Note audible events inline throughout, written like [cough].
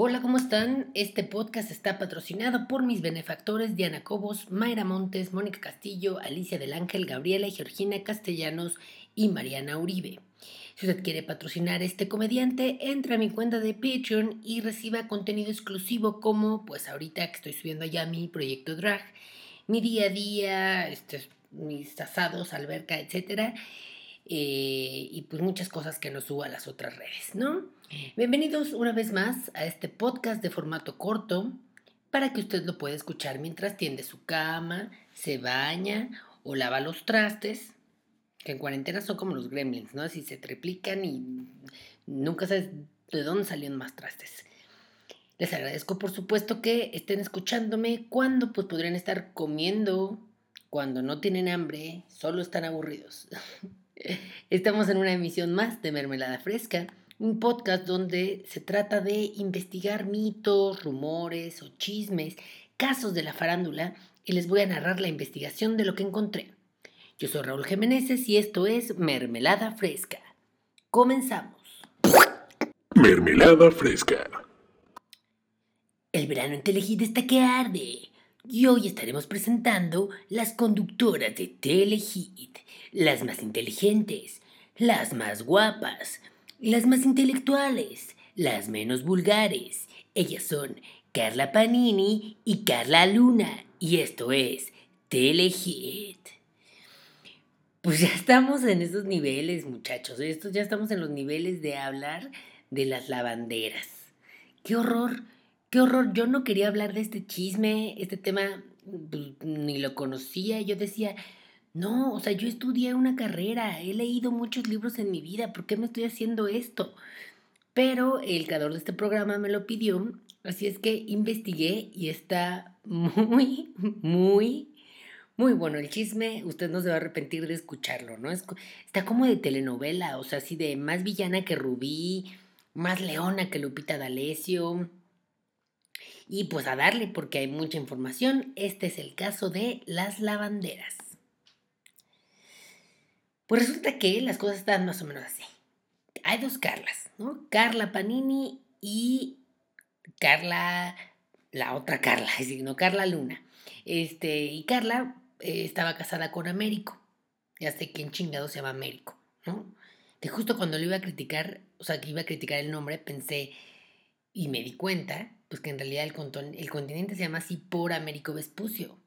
Hola, ¿cómo están? Este podcast está patrocinado por mis benefactores Diana Cobos, Mayra Montes, Mónica Castillo, Alicia del Ángel, Gabriela y Georgina Castellanos y Mariana Uribe. Si usted quiere patrocinar este comediante, entre a mi cuenta de Patreon y reciba contenido exclusivo como, pues ahorita que estoy subiendo allá mi proyecto drag, mi día a día, este, mis asados, alberca, etcétera eh, y pues muchas cosas que no subo a las otras redes, ¿no? Bienvenidos una vez más a este podcast de formato corto para que usted lo pueda escuchar mientras tiende su cama, se baña o lava los trastes, que en cuarentena son como los gremlins, ¿no? Así se triplican y nunca sabes de dónde salieron más trastes. Les agradezco por supuesto que estén escuchándome cuando pues podrían estar comiendo, cuando no tienen hambre, solo están aburridos. [laughs] Estamos en una emisión más de Mermelada Fresca, un podcast donde se trata de investigar mitos, rumores o chismes, casos de la farándula y les voy a narrar la investigación de lo que encontré. Yo soy Raúl Jiménez y esto es Mermelada Fresca. Comenzamos. Mermelada Fresca. El verano en Telehit está que arde. Y hoy estaremos presentando las conductoras de Telehit las más inteligentes, las más guapas, las más intelectuales, las menos vulgares. Ellas son Carla Panini y Carla Luna, y esto es Telehit. Pues ya estamos en esos niveles, muchachos. Estos ya estamos en los niveles de hablar de las lavanderas. ¡Qué horror! ¡Qué horror! Yo no quería hablar de este chisme, este tema pues, ni lo conocía. Yo decía, no, o sea, yo estudié una carrera, he leído muchos libros en mi vida, ¿por qué me estoy haciendo esto? Pero el creador de este programa me lo pidió, así es que investigué y está [laughs] muy, muy, muy bueno el chisme. Usted no se va a arrepentir de escucharlo, ¿no? está como de telenovela, o sea, así de más villana que Rubí, más leona que Lupita D'Alessio. Y pues a darle porque hay mucha información. Este es el caso de las lavanderas. Pues resulta que las cosas están más o menos así. Hay dos Carlas, ¿no? Carla Panini y Carla, la otra Carla, [laughs] es decir, no Carla Luna. Este, y Carla eh, estaba casada con Américo. Ya sé quién chingado se llama Américo, ¿no? De justo cuando lo iba a criticar, o sea, que iba a criticar el nombre, pensé y me di cuenta, pues que en realidad el, el continente se llama así por Américo Vespucio.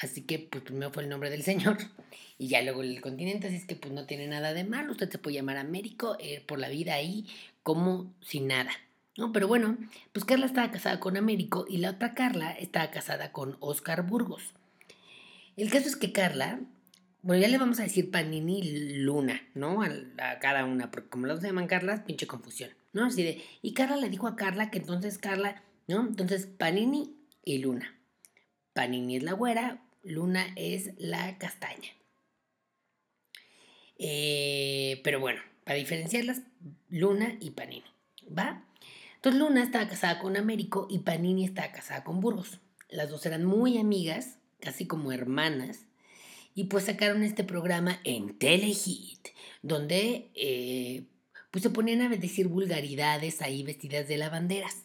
Así que pues primero fue el nombre del señor [laughs] y ya luego el continente, así es que pues no tiene nada de malo, usted se puede llamar Américo eh, por la vida ahí como sin nada. ¿no? Pero bueno, pues Carla estaba casada con Américo y la otra Carla estaba casada con Oscar Burgos. El caso es que Carla, bueno, ya le vamos a decir Panini Luna, ¿no? A, cada una, porque como las llaman Carla, pinche confusión, ¿no? Así de, y Carla le dijo a Carla que entonces Carla, ¿no? Entonces Panini y Luna. Panini es la güera, Luna es la castaña. Eh, pero bueno, para diferenciarlas, Luna y Panini. ¿Va? Entonces Luna estaba casada con Américo y Panini estaba casada con Burgos. Las dos eran muy amigas, casi como hermanas. Y pues sacaron este programa en Telehit, donde eh, pues se ponían a decir vulgaridades ahí vestidas de lavanderas.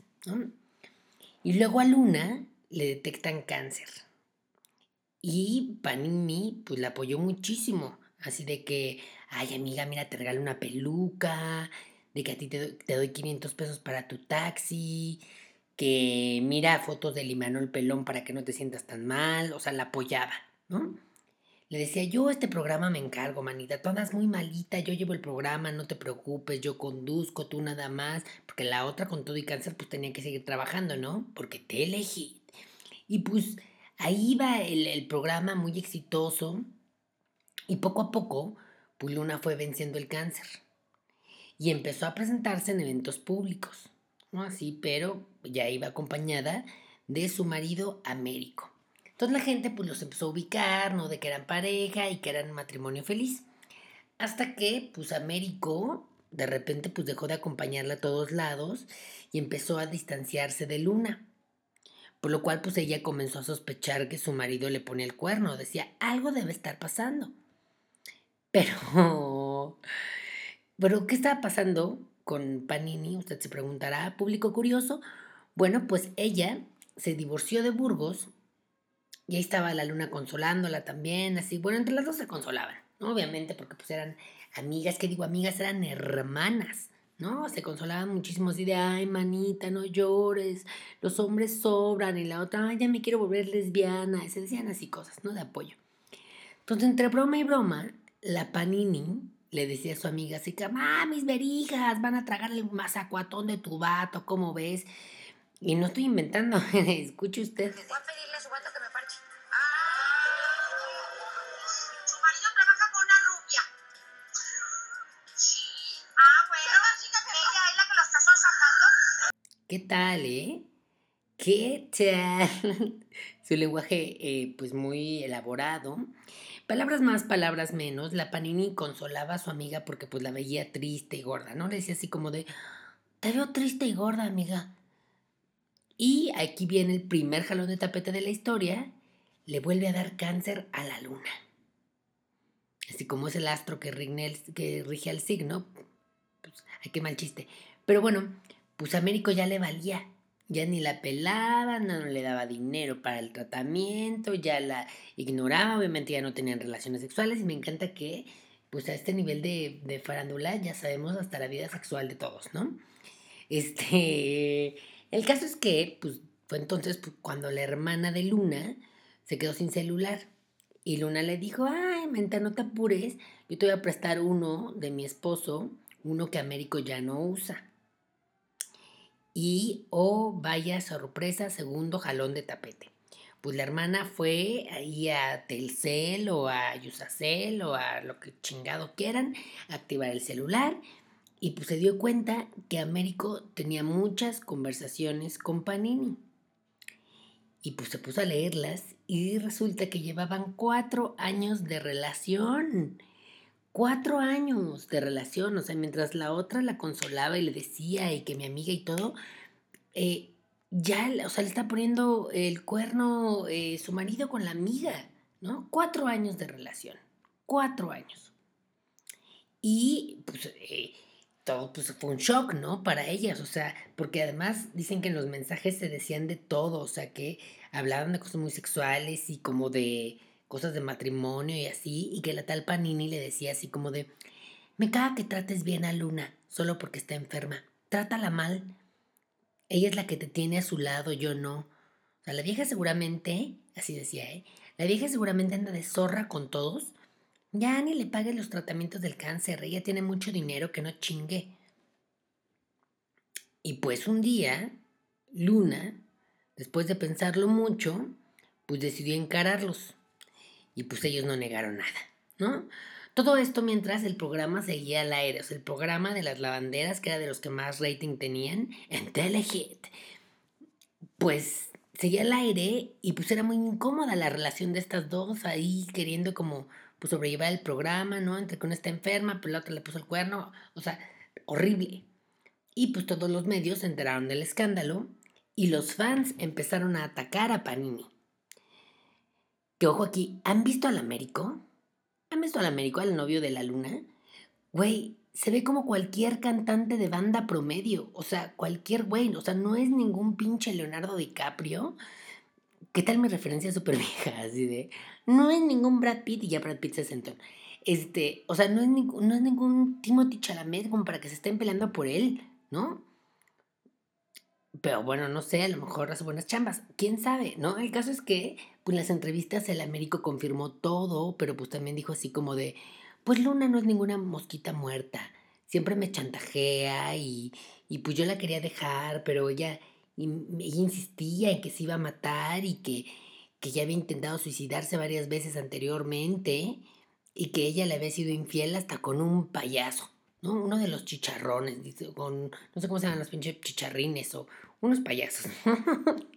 Y luego a Luna le detectan cáncer. Y Panini, pues la apoyó muchísimo. Así de que, ay amiga, mira, te regalo una peluca, de que a ti te, doy 500 pesos para tu taxi, que mira fotos de Limanol Pelón para que no te sientas tan mal, o sea, la apoyaba, ¿no? Le decía, yo este programa me encargo, manita, todas muy malita, yo llevo el programa, no te preocupes, yo conduzco, tú nada más, porque la otra con todo y cáncer pues tenía que seguir trabajando, ¿no? Porque te elegí. Y pues Ahí iba el, programa muy exitoso y poco a poco Puluna fue venciendo el cáncer y empezó a presentarse en eventos públicos, ¿no? Así, pero ya iba acompañada de su marido Américo. Entonces la gente pues los empezó a ubicar, ¿no? De que eran pareja y que eran matrimonio feliz. Hasta que pues Américo de repente pues dejó de acompañarla a todos lados y empezó a distanciarse de Luna. Por lo cual pues ella comenzó a sospechar que su marido le ponía el cuerno. Decía, algo debe estar pasando. Pero... [laughs] Pero, ¿qué estaba pasando con Panini? Usted se preguntará, público curioso. Bueno, pues ella se divorció de Burgos y ahí estaba la luna consolándola también, así. Bueno, entre las dos se consolaban. Obviamente, porque pues eran amigas, que digo amigas, eran hermanas, ¿no? Se consolaban muchísimo así de, ay, manita, no llores, los hombres sobran, y la otra, ay, ya me quiero volver lesbiana, se decían así cosas, ¿no? De apoyo. Entonces, entre broma y broma, la Panini le decía a su amiga así que, ah, mis verijas, van a tragar el mazacuatón de tu vato, ¿cómo ves? Y no estoy inventando, [laughs] escuche usted. Voy a pedirle ¿Qué tal, eh? ¿Qué tal? [laughs] Su lenguaje, eh, pues muy elaborado. Palabras más, palabras menos. La Panini consolaba a su amiga porque pues la veía triste y gorda, ¿no? Le decía así como de, te veo triste y gorda, amiga. Y aquí viene el primer jalón de tapete de la historia. Le vuelve a dar cáncer a la luna. Así como es el astro que, que rige al signo. Pues, ay, qué mal chiste. Pero bueno, pues a Américo ya le valía ya ni la pelaba, no le daba dinero para el tratamiento, ya la ignoraba, obviamente ya no tenían relaciones sexuales y me encanta que pues a este nivel de, de farándula ya sabemos hasta la vida sexual de todos, ¿no? Este, el caso es que pues fue entonces pues, cuando la hermana de Luna se quedó sin celular y Luna le dijo, ay, menta, no te apures, yo te voy a prestar uno de mi esposo, uno que Américo ya no usa. Y, oh, vaya sorpresa, segundo jalón de tapete. Pues la hermana fue ahí a Telcel o a Yusacel o a lo que chingado quieran, a activar el celular y pues se dio cuenta que Américo tenía muchas conversaciones con Panini. Y pues se puso a leerlas y resulta que llevaban cuatro años de relación. Cuatro años de relación, o sea, mientras la otra la consolaba y le decía y que mi amiga y todo, eh, ya, o sea, le está poniendo el cuerno eh, su marido con la amiga, ¿no? Cuatro años de relación, cuatro años. Y pues eh, todo pues, fue un shock, ¿no? Para ellas, o sea, porque además dicen que en los mensajes se decían de todo, o sea, que hablaban de cosas muy sexuales y como de cosas de matrimonio y así, y que la tal Panini le decía así como de, me caga que trates bien a Luna, solo porque está enferma, trátala mal, ella es la que te tiene a su lado, yo no. O sea, la vieja seguramente, así decía, ¿eh? La vieja seguramente anda de zorra con todos. Ya ni le pague los tratamientos del cáncer, ella tiene mucho dinero que no chingue. Y pues un día, Luna, después de pensarlo mucho, pues decidió encararlos y pues ellos no negaron nada, ¿no? Todo esto mientras el programa seguía al aire, o sea, el programa de las lavanderas, que era de los que más rating tenían en Telehit, pues seguía al aire y pues era muy incómoda la relación de estas dos ahí queriendo como pues sobrellevar el programa, ¿no? Entre que una está enferma, pero la otra le puso el cuerno, o sea, horrible. Y pues todos los medios se enteraron del escándalo y los fans empezaron a atacar a Panini. Que ojo aquí, ¿han visto al Américo? ¿Han visto al Américo, al novio de la luna? Güey, se ve como cualquier cantante de banda promedio. O sea, cualquier güey. O sea, no es ningún pinche Leonardo DiCaprio. ¿Qué tal mi referencia súper vieja? [laughs] Así de. No es ningún Brad Pitt y ya Brad Pitt se sentó. Este, o sea, no es, ningún Timothy Chalamet como para que se estén peleando por él, ¿no? Pero bueno, no sé, a lo mejor hace buenas chambas. ¿Quién sabe? ¿No? El caso es que, pues las entrevistas el Américo confirmó todo, pero pues también dijo así como de, pues Luna no es ninguna mosquita muerta. Siempre me chantajea y, y pues yo la quería dejar, pero ella, ella insistía en que se iba a matar y que, que ya había intentado suicidarse varias veces anteriormente y que ella le había sido infiel hasta con un payaso. ¿no? Uno de los chicharrones, con, no sé cómo se llaman los pinches chicharrines o unos payasos. [laughs]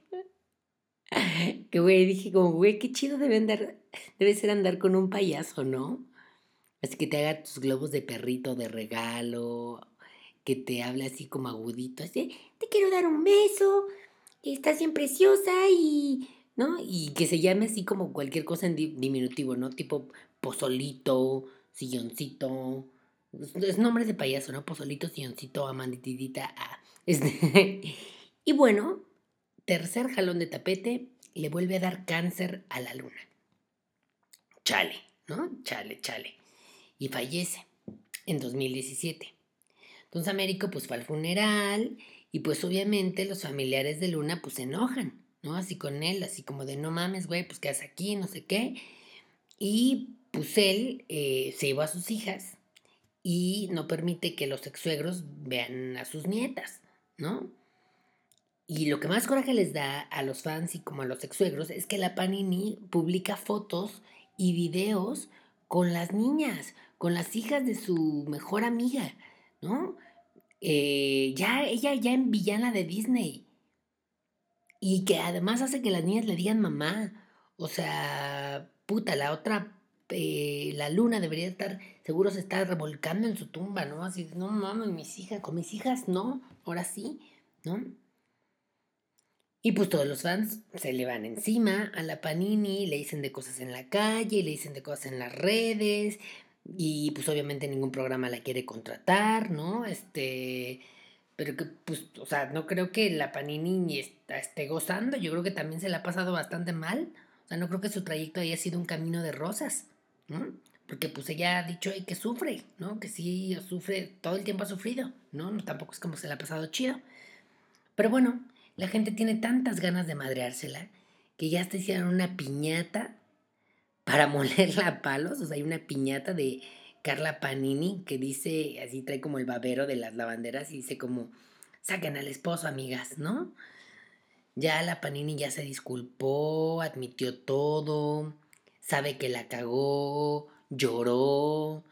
que güey, dije como, güey, qué chido debe andar, [laughs] debe ser andar con un payaso, ¿no? Así que te haga tus globos de perrito de regalo, que te hable así como agudito, así, te quiero dar un beso, estás bien preciosa y, ¿no? Y que se llame así como cualquier cosa en diminutivo, ¿no? Tipo pozolito, silloncito, es nombre de payaso, ¿no? Pozolito, silloncito, amanditidita, ah. [laughs] Este, y bueno, tercer jalón de tapete le vuelve a dar cáncer a la luna. Chale, ¿no? Chale, chale. Y fallece en 2017. Entonces Américo pues fue al funeral y pues obviamente los familiares de Luna pues se enojan, ¿no? Así con él, así como de no mames, güey, pues qué haces aquí, no sé qué. Y pues él eh, se llevó a sus hijas y no permite que los ex suegros vean a sus nietas, ¿no? Y lo que más coraje les da a los fans y como a los ex suegros es que la Panini publica fotos y videos con las niñas, con las hijas de su mejor amiga, ¿no? Eh, ya, ella ya en villana de Disney. Y que además hace que las niñas le digan mamá. O sea, puta, la otra, eh, la luna debería estar, seguro se está revolcando en su tumba, ¿no? Así, no mames, mis hijas, con mis hijas no, ahora sí, ¿no? Y pues todos los fans se le van encima a la Panini, le dicen de cosas en la calle, le dicen de cosas en las redes, y pues obviamente ningún programa la quiere contratar, ¿no? Este, pero que pues, o sea, no creo que la Panini esté gozando, yo creo que también se la ha pasado bastante mal, o sea, no creo que su trayecto haya sido un camino de rosas, ¿no? Porque pues ella ha dicho que sufre, ¿no? Que sí sufre, todo el tiempo ha sufrido, ¿no? no tampoco es como se la ha pasado chido. Pero bueno, la gente tiene tantas ganas de madreársela que ya hasta hicieron una piñata para [laughs] molerla a palos. O sea, hay una piñata de Carla Panini que dice, así trae como el babero de las lavanderas y dice como, saquen al esposo, amigas, ¿no? Ya la Panini ya se disculpó, admitió todo, sabe que la cagó, lloró,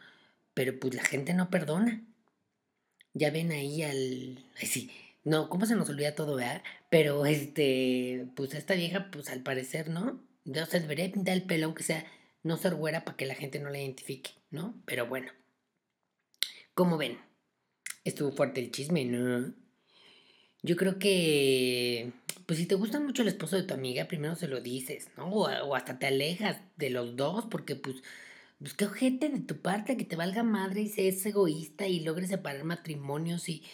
pero pues la gente no perdona. Ya ven ahí al... Ay, sí, no, ¿cómo se nos olvida todo, verdad? Pero este, pues esta vieja, pues al parecer, ¿no? Yo debería pintar el pelo, aunque sea no ser güera para que la gente no la identifique, ¿no? Pero bueno. Como ven, estuvo fuerte el chisme, ¿no? Yo creo que, pues si te gusta mucho el esposo de tu amiga, primero se lo dices, ¿no? O, hasta te alejas de los dos, porque pues, pues qué ojete de tu parte que te valga madre y seas egoísta y logres separar matrimonios y,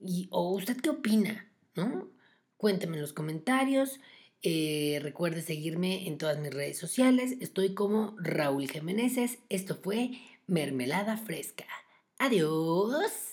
y, o usted qué opina, ¿no? Cuéntame en los comentarios. Eh, recuerde seguirme en todas mis redes sociales. Estoy como Raúl Jiménez. Esto fue Mermelada Fresca. Adiós.